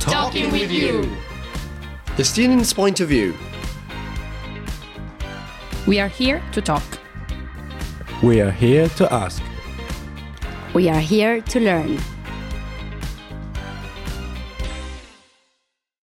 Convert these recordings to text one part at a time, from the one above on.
Talking with you. The student's point of view. We are here to talk. We are here to ask. We are here to learn.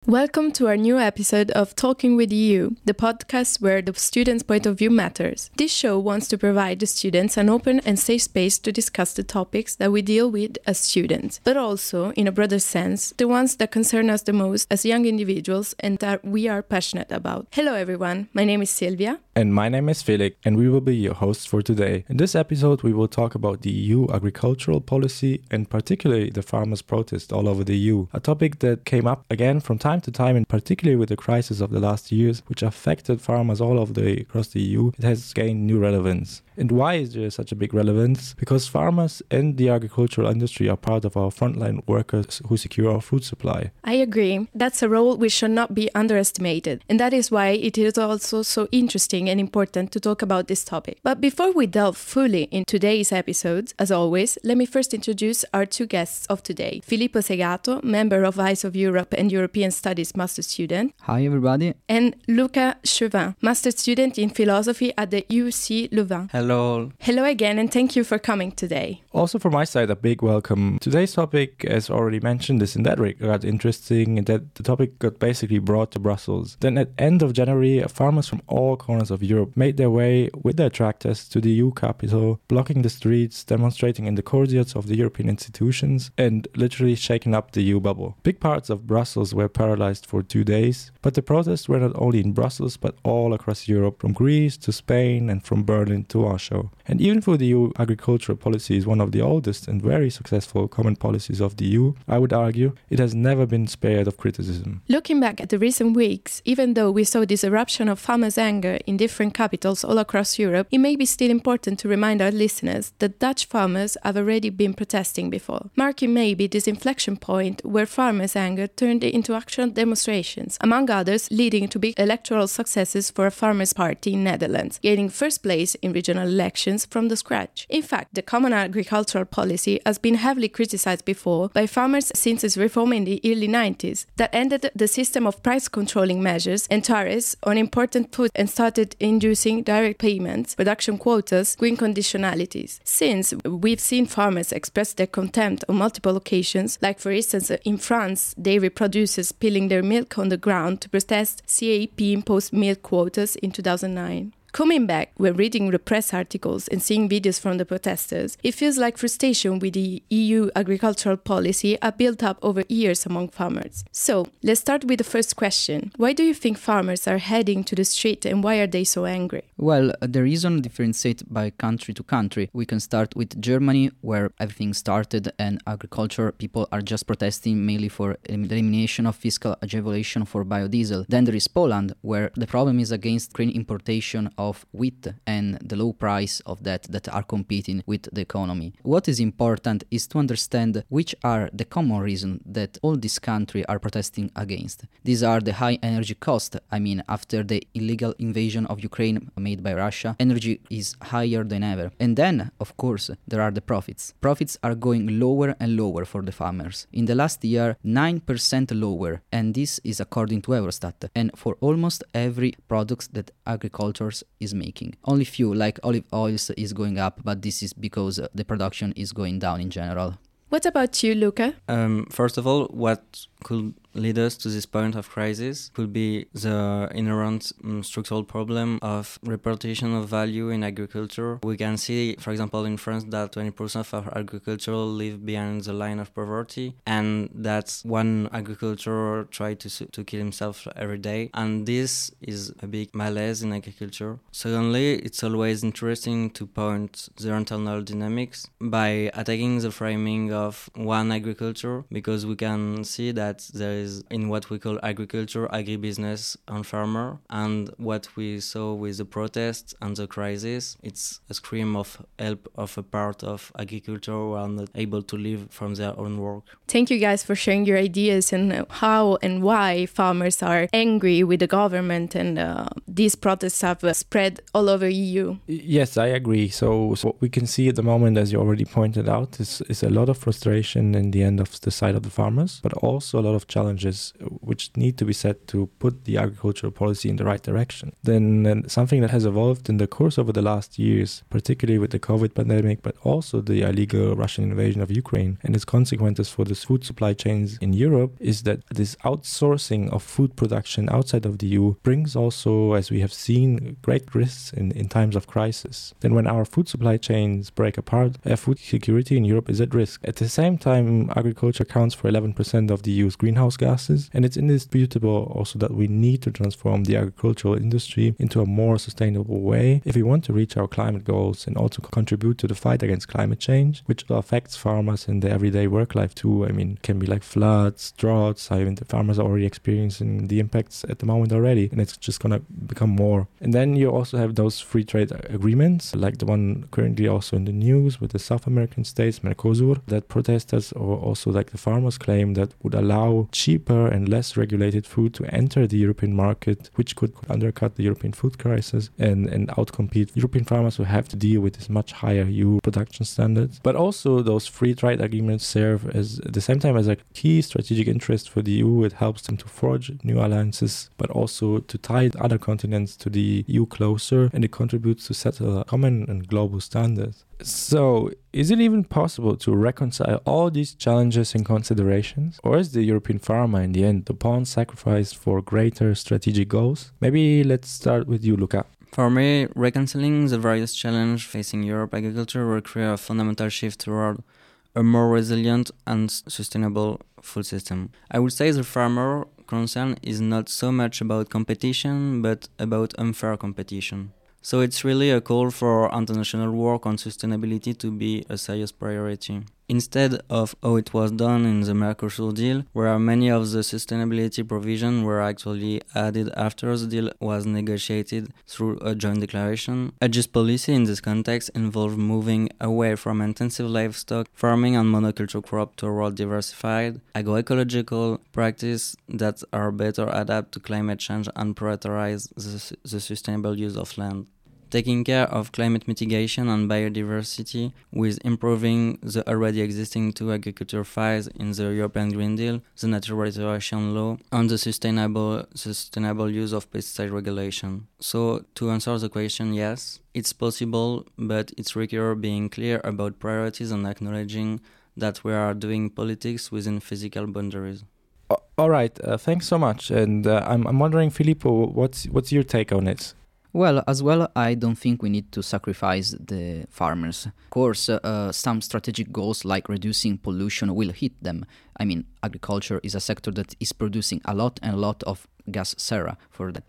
Welcome to our new episode of Talking with You, the podcast where the student's point of view matters. This show wants to provide the students an open and safe space to discuss the topics that we deal with as students, but also, in a broader sense, the ones that concern us the most as young individuals and that we are passionate about. Hello, everyone. My name is Silvia. And my name is Felix, and we will be your hosts for today. In this episode, we will talk about the EU agricultural policy and particularly the farmers' protest all over the EU, a topic that came up again from time to time, and particularly with the crisis of the last years, which affected farmers all over the across the EU. It has gained new relevance. And why is there such a big relevance? Because farmers and the agricultural industry are part of our frontline workers who secure our food supply. I agree. That's a role which should not be underestimated. And that is why it is also so interesting and important to talk about this topic. But before we delve fully in today's episodes, as always, let me first introduce our two guests of today Filippo Segato, member of Eyes of Europe and European Studies master student. Hi, everybody. And Luca Chauvin, master student in philosophy at the UC Louvain. Hello. Hello Hello again, and thank you for coming today. Also, from my side, a big welcome. Today's topic, as already mentioned, is in that regard interesting in that the topic got basically brought to Brussels. Then, at end of January, farmers from all corners of Europe made their way with their tractors to the EU capital, blocking the streets, demonstrating in the courtyards of the European institutions, and literally shaking up the EU bubble. Big parts of Brussels were paralyzed for two days, but the protests were not only in Brussels but all across Europe, from Greece to Spain and from Berlin to Warsaw. And even though the EU agricultural policy is one of the oldest and very successful common policies of the EU, I would argue it has never been spared of criticism. Looking back at the recent weeks, even though we saw this eruption of farmers' anger in different capitals all across Europe, it may be still important to remind our listeners that Dutch farmers have already been protesting before, marking maybe this inflection point where farmers' anger turned into actual demonstrations, among others leading to big electoral successes for a farmers' party in Netherlands, gaining first place in regional elections from the scratch. In fact, the common agricultural policy has been heavily criticized before by farmers since its reform in the early 90s, that ended the system of price controlling measures and tariffs on important food and started inducing direct payments, production quotas, green conditionalities. Since we've seen farmers express their contempt on multiple occasions, like for instance in France, dairy producers spilling their milk on the ground to protest CAP imposed milk quotas in 2009. Coming back when reading the press articles and seeing videos from the protesters, it feels like frustration with the EU agricultural policy are built up over years among farmers. So, let's start with the first question. Why do you think farmers are heading to the street and why are they so angry? Well, the reason differentiates by country to country. We can start with Germany, where everything started, and agriculture people are just protesting mainly for elimination of fiscal uh, adjudication for biodiesel. Then there is Poland, where the problem is against grain importation of wheat and the low price of that that are competing with the economy. What is important is to understand which are the common reasons that all these countries are protesting against. These are the high energy cost. I mean, after the illegal invasion of Ukraine made by Russia, energy is higher than ever. And then, of course, there are the profits. Profits are going lower and lower for the farmers. In the last year, 9% lower, and this is according to Eurostat. And for almost every product that agricultures is making. Only few like olive oils is going up, but this is because the production is going down in general. What about you, Luca? Um, first of all, what could lead us to this point of crisis could be the inherent um, structural problem of repartition of value in agriculture. We can see, for example, in France, that 20% of our agriculture live behind the line of poverty, and that's one agriculturer try to to kill himself every day, and this is a big malaise in agriculture. Secondly, it's always interesting to point the internal dynamics by attacking the framing of one agriculture, because we can see that there is in what we call agriculture, agribusiness, and farmer. And what we saw with the protests and the crisis, it's a scream of help of a part of agriculture who are not able to live from their own work. Thank you guys for sharing your ideas and how and why farmers are angry with the government and uh, these protests have uh, spread all over EU. Yes, I agree. So, so what we can see at the moment, as you already pointed out, is, is a lot of frustration in the end of the side of the farmers, but also a lot of challenges challenges which need to be set to put the agricultural policy in the right direction. Then something that has evolved in the course over the last years, particularly with the COVID pandemic, but also the illegal Russian invasion of Ukraine and its consequences for the food supply chains in Europe, is that this outsourcing of food production outside of the EU brings also, as we have seen, great risks in, in times of crisis. Then when our food supply chains break apart, uh, food security in Europe is at risk. At the same time, agriculture accounts for 11% of the EU's greenhouse gases, and it's indisputable also that we need to transform the agricultural industry into a more sustainable way if we want to reach our climate goals and also contribute to the fight against climate change, which affects farmers in their everyday work life too. I mean, can be like floods, droughts. I mean, the farmers are already experiencing the impacts at the moment already, and it's just gonna become more. And then you also have those free trade agreements, like the one currently also in the news with the South American states, Mercosur, that protesters or also like the farmers claim that would allow cheaper and less regulated food to enter the European market, which could undercut the European food crisis and, and outcompete European farmers who have to deal with this much higher EU production standards. But also those free trade agreements serve as at the same time as a key strategic interest for the EU. It helps them to forge new alliances, but also to tie other continents to the EU closer, and it contributes to set a common and global standard. So, is it even possible to reconcile all these challenges and considerations? Or is the European farmer in the end the pawn sacrificed for greater strategic goals? Maybe let's start with you, Luca. For me, reconciling the various challenges facing Europe agriculture will create a fundamental shift toward a more resilient and sustainable food system. I would say the farmer concern is not so much about competition, but about unfair competition. So it's really a call for international work on sustainability to be a serious priority. Instead of how it was done in the Mercosur deal, where many of the sustainability provisions were actually added after the deal was negotiated through a joint declaration, a just policy in this context involved moving away from intensive livestock farming and monoculture crop toward diversified agroecological practices that are better adapted to climate change and prioritize the, the sustainable use of land taking care of climate mitigation and biodiversity with improving the already existing two agriculture files in the European Green Deal, the Natural Law, and the sustainable sustainable use of pesticide regulation. So to answer the question, yes, it's possible, but it's requires being clear about priorities and acknowledging that we are doing politics within physical boundaries. All right, uh, thanks so much. And uh, I'm, I'm wondering, Filippo, what's what's your take on it? Well, as well, I don't think we need to sacrifice the farmers. Of course, uh, some strategic goals like reducing pollution will hit them. I mean, agriculture is a sector that is producing a lot and a lot of gas serra for that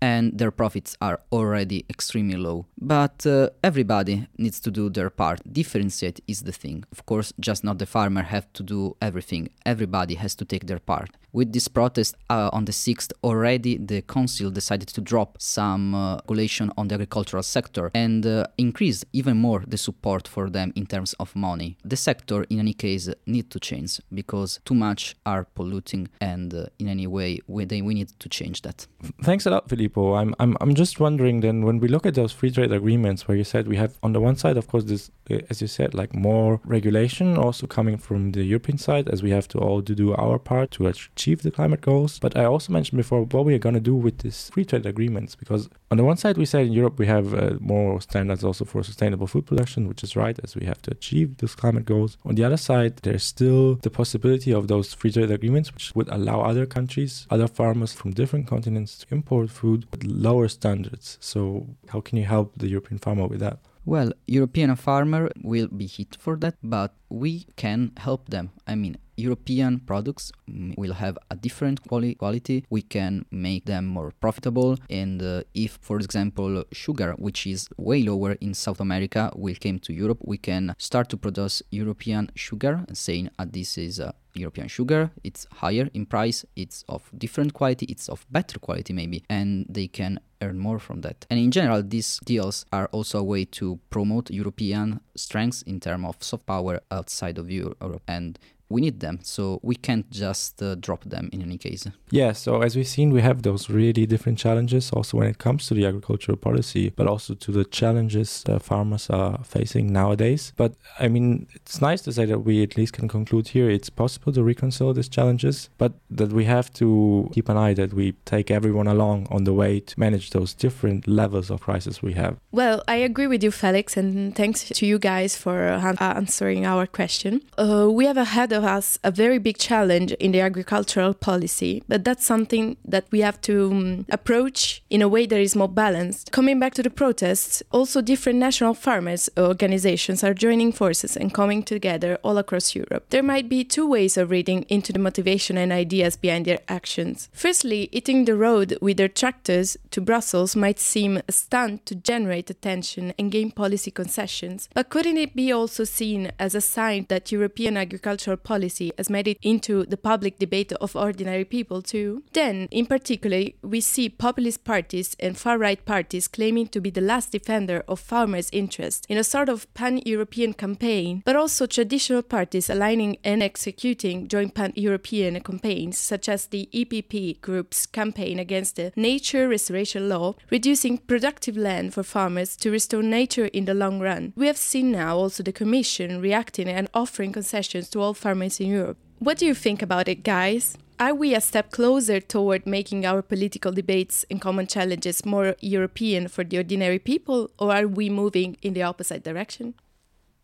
and their profits are already extremely low. But uh, everybody needs to do their part. Differentiate is the thing. Of course, just not the farmer have to do everything. Everybody has to take their part. With this protest uh, on the 6th, already the council decided to drop some uh, regulation on the agricultural sector and uh, increase even more the support for them in terms of money. The sector, in any case, need to change because too much are polluting, and uh, in any way, we, they, we need to change that. Thanks a lot, Filippo. I'm, I'm, I'm just wondering then when we look at those free trade agreements where you said we have on the one side, of course, this, uh, as you said, like more regulation also coming from the European side as we have to all to do our part to achieve the climate goals. But I also mentioned before what we are going to do with these free trade agreements because on the one side we said in Europe we have uh, more standards also for sustainable food production, which is right as we have to achieve those climate goals. On the other side, there's still the possibility of those free trade agreements which would allow other countries, other farmers from different continents to import food with lower standards. So how can you help the European farmer with that? Well, European farmer will be hit for that, but we can help them. I mean, European products will have a different quali- quality. We can make them more profitable. And uh, if, for example, sugar, which is way lower in South America, will come to Europe, we can start to produce European sugar, saying uh, this is a European sugar. It's higher in price. It's of different quality. It's of better quality maybe, and they can earn more from that. And in general, these deals are also a way to promote European strengths in terms of soft power outside of Europe and we need them. So we can't just uh, drop them in any case. Yeah, so as we've seen, we have those really different challenges also when it comes to the agricultural policy, but also to the challenges that farmers are facing nowadays. But I mean, it's nice to say that we at least can conclude here it's possible to reconcile these challenges, but that we have to keep an eye that we take everyone along on the way to manage those different levels of crisis we have. Well, I agree with you, Felix, and thanks to you guys for uh, answering our question. Uh, we have ahead of us a very big challenge in the agricultural policy, but that's something that we have to um, approach in a way that is more balanced. Coming back to the protests, also different national farmers organizations are joining forces and coming together all across Europe. There might be two ways of reading into the motivation and ideas behind their actions. Firstly, hitting the road with their tractors to Brussels might seem a stunt to generate attention and gain policy concessions, but couldn't it be also seen as a sign that European agricultural policy has made it into the public debate of ordinary people too? Then, in particular, we see populist parties and far right parties claiming to be the last defender of farmers' interests in a sort of pan European campaign, but also traditional parties aligning and executing joint pan European campaigns, such as the EPP group's campaign against the nature restoration law, reducing productive land for farmers to restore nature in the long run. We have seen now also the Commission reacting and offering concessions to all farmers in Europe. What do you think about it, guys? Are we a step closer toward making our political debates and common challenges more European for the ordinary people, or are we moving in the opposite direction?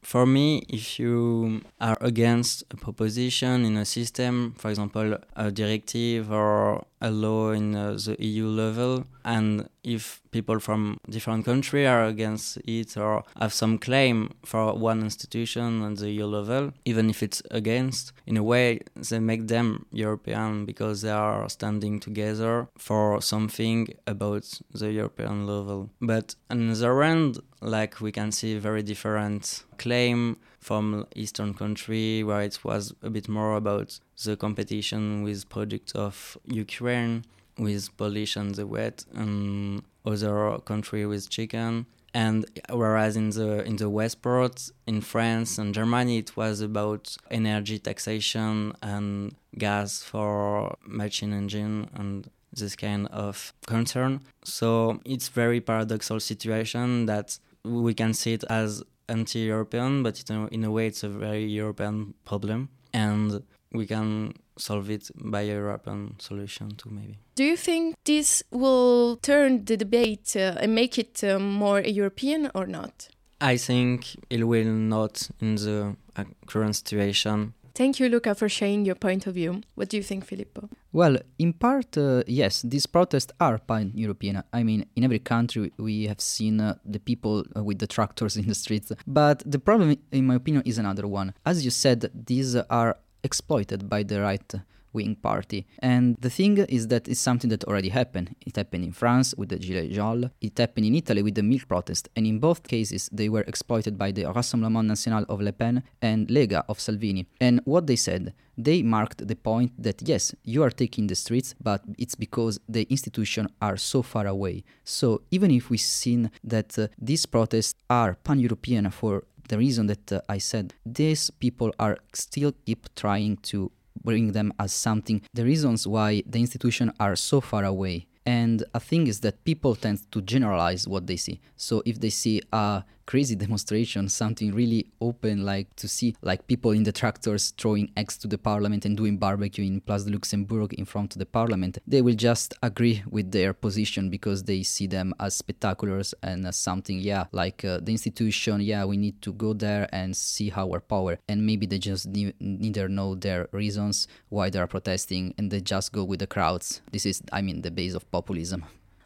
For me, if you are against a proposition in a system, for example, a directive or a law in uh, the EU level, and if people from different countries are against it or have some claim for one institution on the EU level, even if it's against, in a way they make them European because they are standing together for something about the European level. But on the other end, like we can see very different claim from eastern country where it was a bit more about the competition with products of Ukraine with Polish and the wet and other country with chicken. And whereas in the in the west part in France and Germany it was about energy taxation and gas for machine engine and this kind of concern. So it's very paradoxal situation that we can see it as anti-European, but in a way it's a very European problem, and we can solve it by a European solution too, maybe. Do you think this will turn the debate uh, and make it uh, more European or not? I think it will not in the uh, current situation Thank you, Luca, for sharing your point of view. What do you think, Filippo? Well, in part, uh, yes, these protests are pan European. I mean, in every country, we have seen uh, the people uh, with the tractors in the streets. But the problem, in my opinion, is another one. As you said, these are exploited by the right wing party. And the thing is that it's something that already happened. It happened in France with the Gilets jaunes, it happened in Italy with the milk protest, and in both cases they were exploited by the Rassemblement National of Le Pen and Lega of Salvini. And what they said, they marked the point that yes, you are taking the streets, but it's because the institutions are so far away. So even if we've seen that uh, these protests are pan-European for the reason that uh, I said, these people are still keep trying to bring them as something. The reasons why the institution are so far away. And a thing is that people tend to generalize what they see. So if they see a crazy demonstration, something really open, like to see like people in the tractors throwing eggs to the parliament and doing barbecue in Place de Luxembourg in front of the parliament, they will just agree with their position because they see them as spectaculars and as something, yeah, like uh, the institution, yeah, we need to go there and see our power. And maybe they just ne- neither know their reasons why they are protesting and they just go with the crowds. This is, I mean, the base of populism.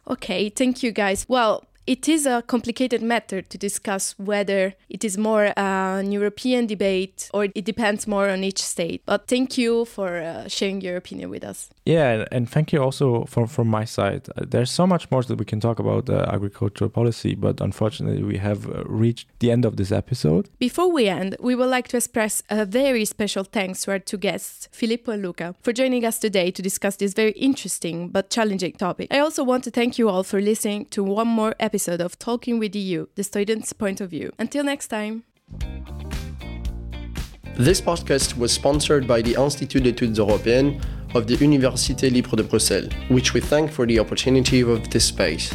Okay, thank you guys. Well, it is a complicated matter to discuss whether it is more an European debate or it depends more on each state. But thank you for uh, sharing your opinion with us. Yeah, and thank you also from from my side. Uh, there's so much more that we can talk about uh, agricultural policy, but unfortunately, we have uh, reached the end of this episode. Before we end, we would like to express a very special thanks to our two guests, Filippo and Luca, for joining us today to discuss this very interesting but challenging topic. I also want to thank you all for listening to one more episode of Talking with EU, the student's point of view. Until next time. This podcast was sponsored by the Institut d'études européennes of the Université Libre de Bruxelles, which we thank for the opportunity of this space.